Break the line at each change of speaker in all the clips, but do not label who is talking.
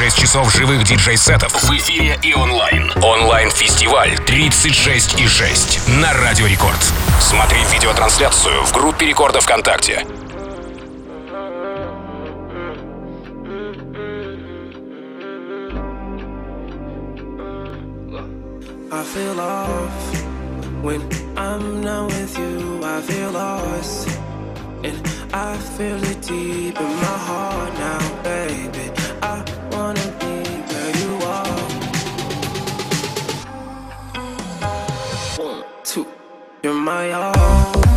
36 часов живых диджей-сетов в эфире и онлайн. Онлайн-фестиваль 36 и 6 на Радио Рекорд. Смотри видеотрансляцию в группе Рекорда ВКонтакте.
I feel off when I'm not with you. I feel lost, and I feel it deep in my heart now, baby. I you're my all.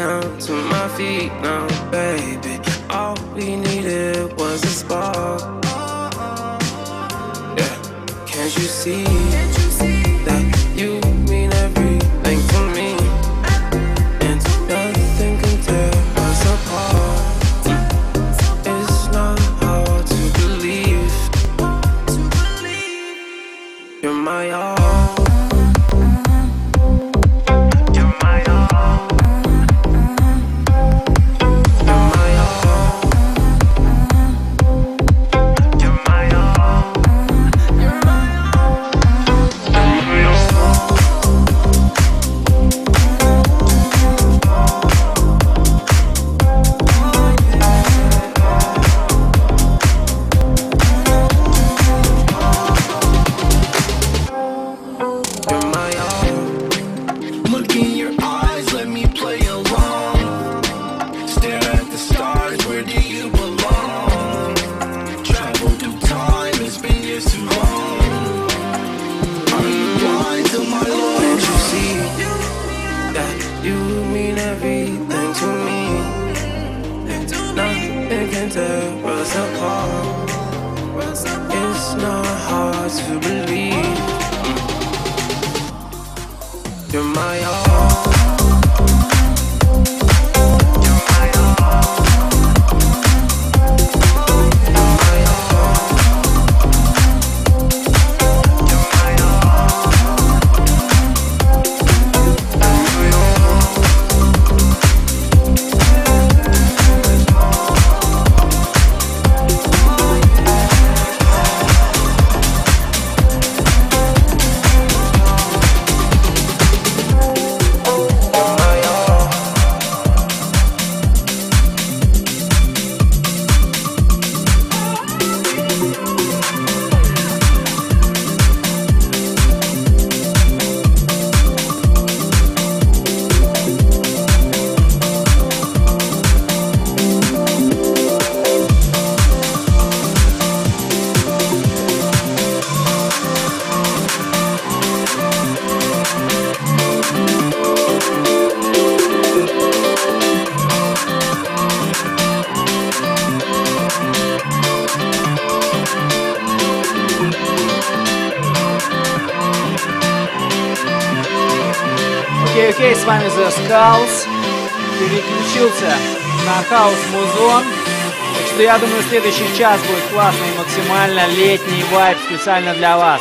Down to my feet now, baby. All we needed was a spark. Yeah, can't you see
на хаос музон. Так что я думаю, следующий час будет классный, максимально летний вайб специально для вас.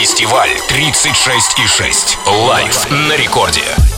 Онлайн-фестиваль 36,6. Лайв на рекорде.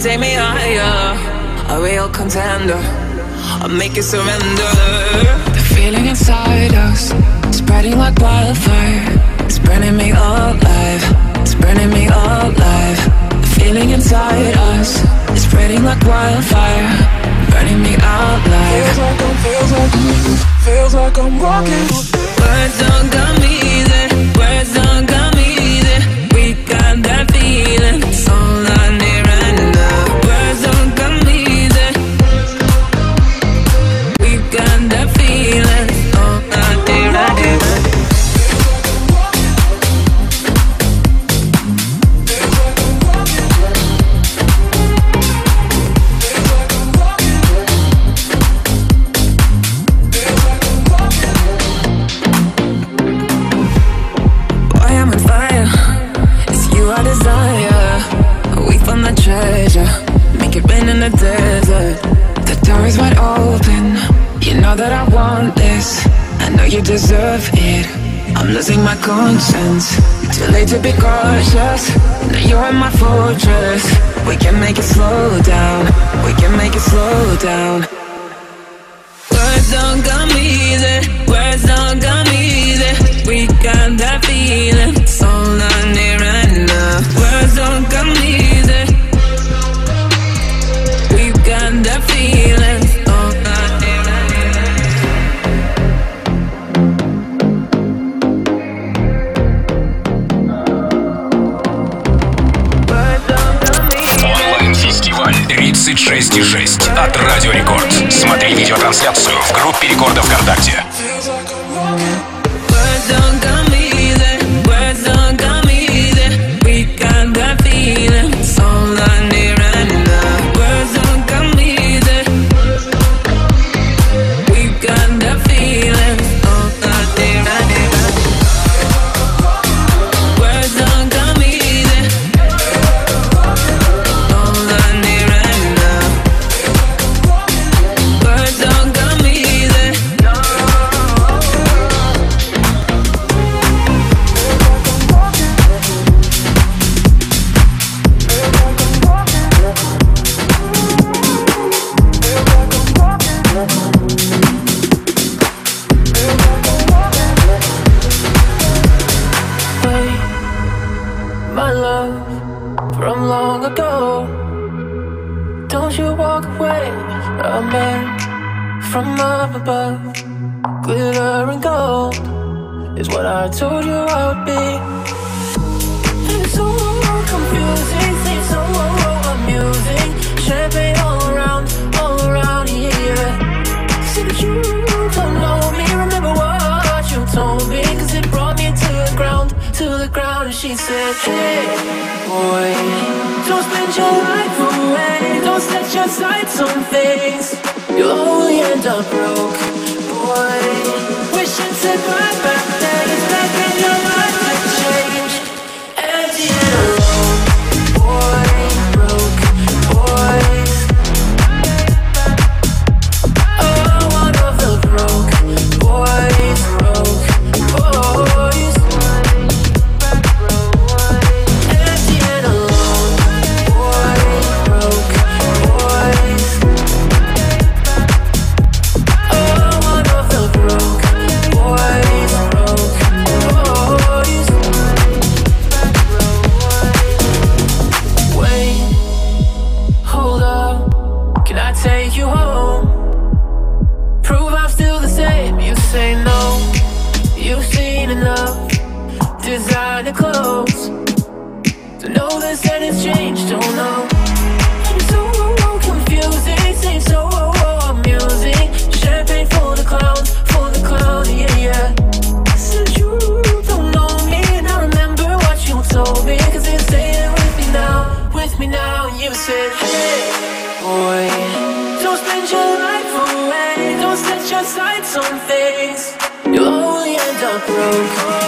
Take me higher. A real contender. I'll make you surrender. The feeling inside us, spreading like wildfire. It's burning me alive. It's burning me alive. The feeling inside us, is spreading like wildfire. Burning me alive.
Feels like I'm, feels like, feels like I'm walking.
Words don't come easy. I'm losing my conscience. Too late to be cautious. Now you're in my fortress. We can make it slow down. We can make it slow down.
От Радио Рекорд. Смотри видеотрансляцию в группе Рекорда ВКонтакте.
My love, from long ago. Don't you walk away, a man from up above. Glitter and gold is what I told you I would be. It's so confusing, she said, hey, boy. Don't spend your life away. Don't set your sights on things. You'll only end up broke, boy. Wishing to buy back days Back in your life said, hey, boy, don't spend your life away. Don't set your sights on things. You'll only end up broke,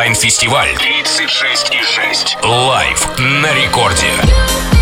онлайн-фестиваль
36,6. Лайв на рекорде.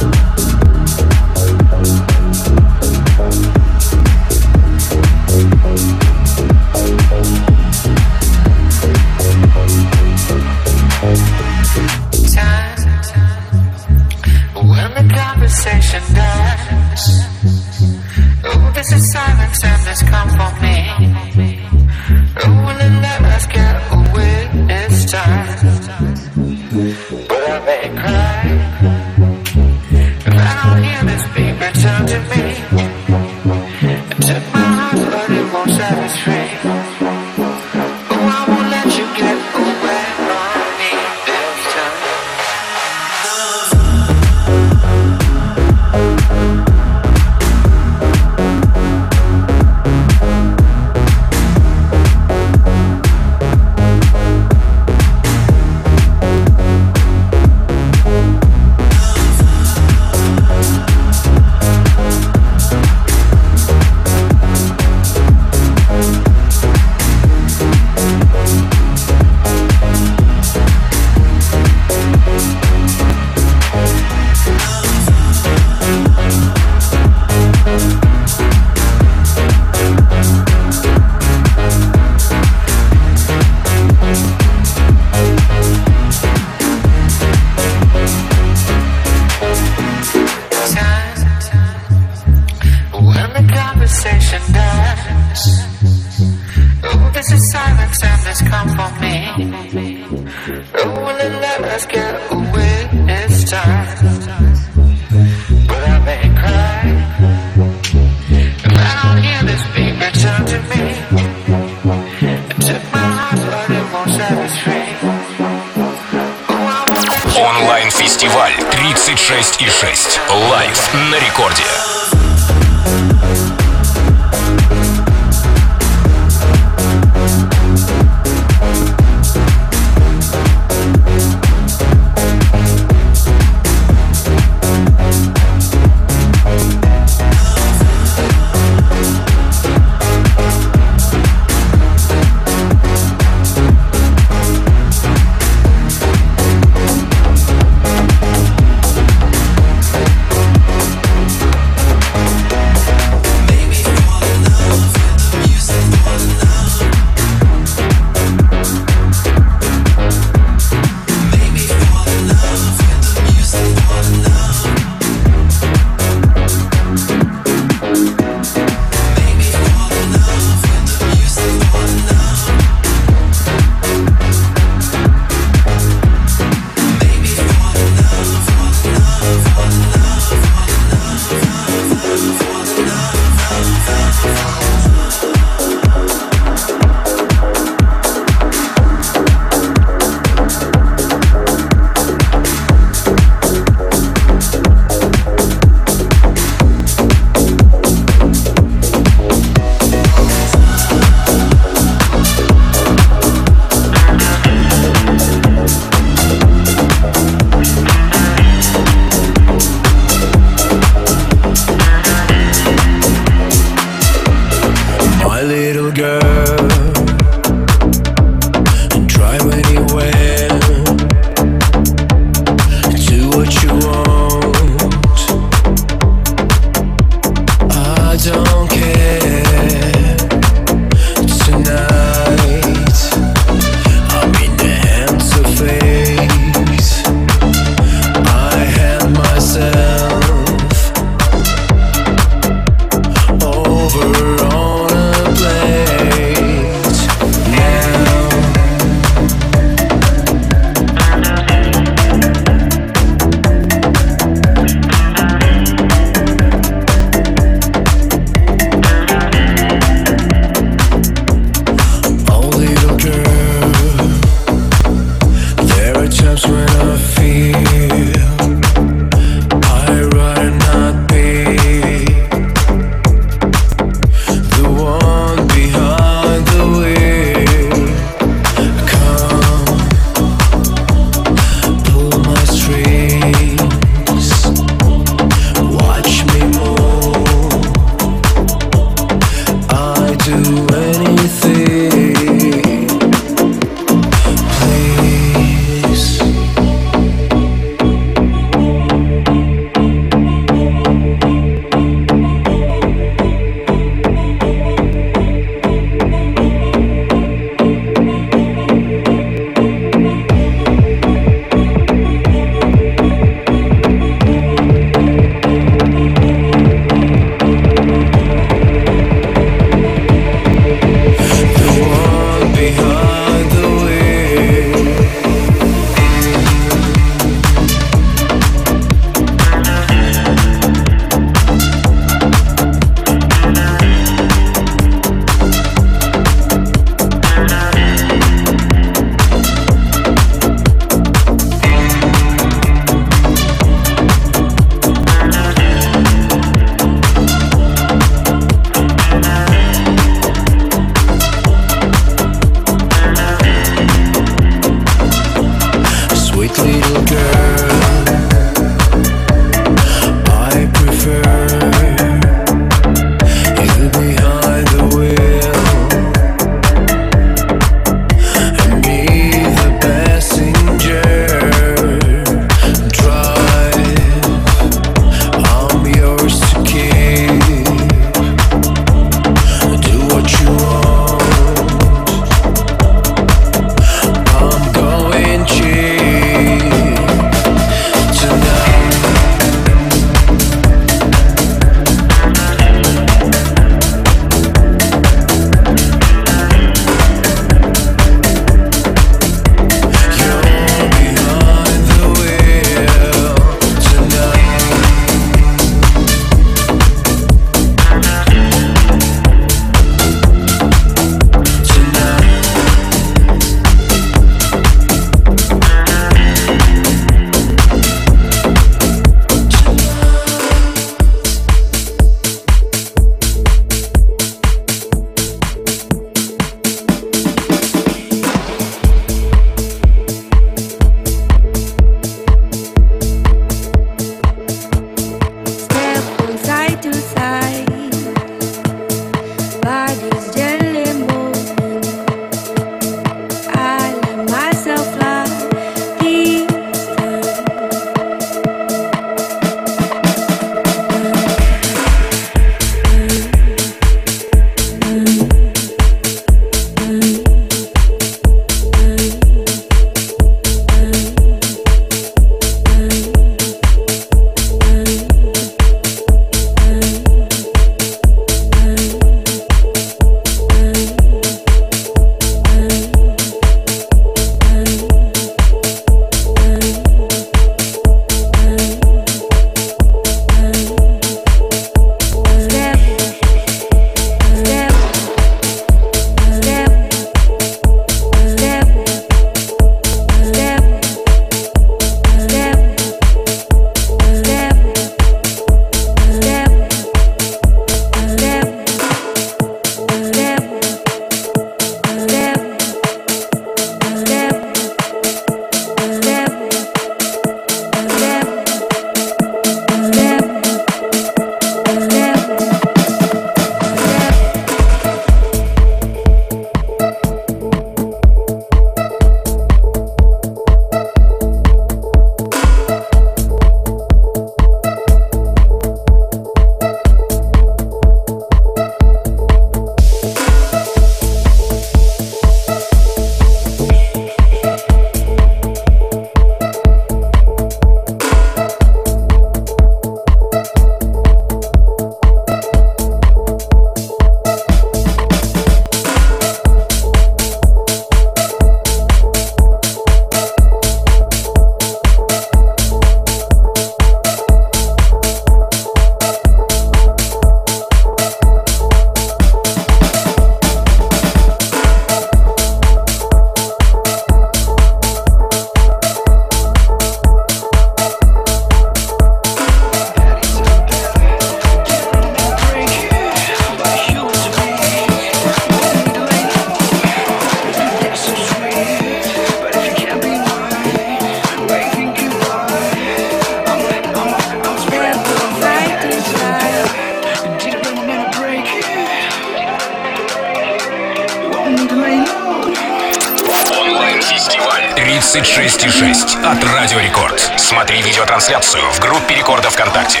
Видеотрансляцию в группе Рекорда ВКонтакте.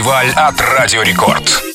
фестиваль от Радио Рекорд.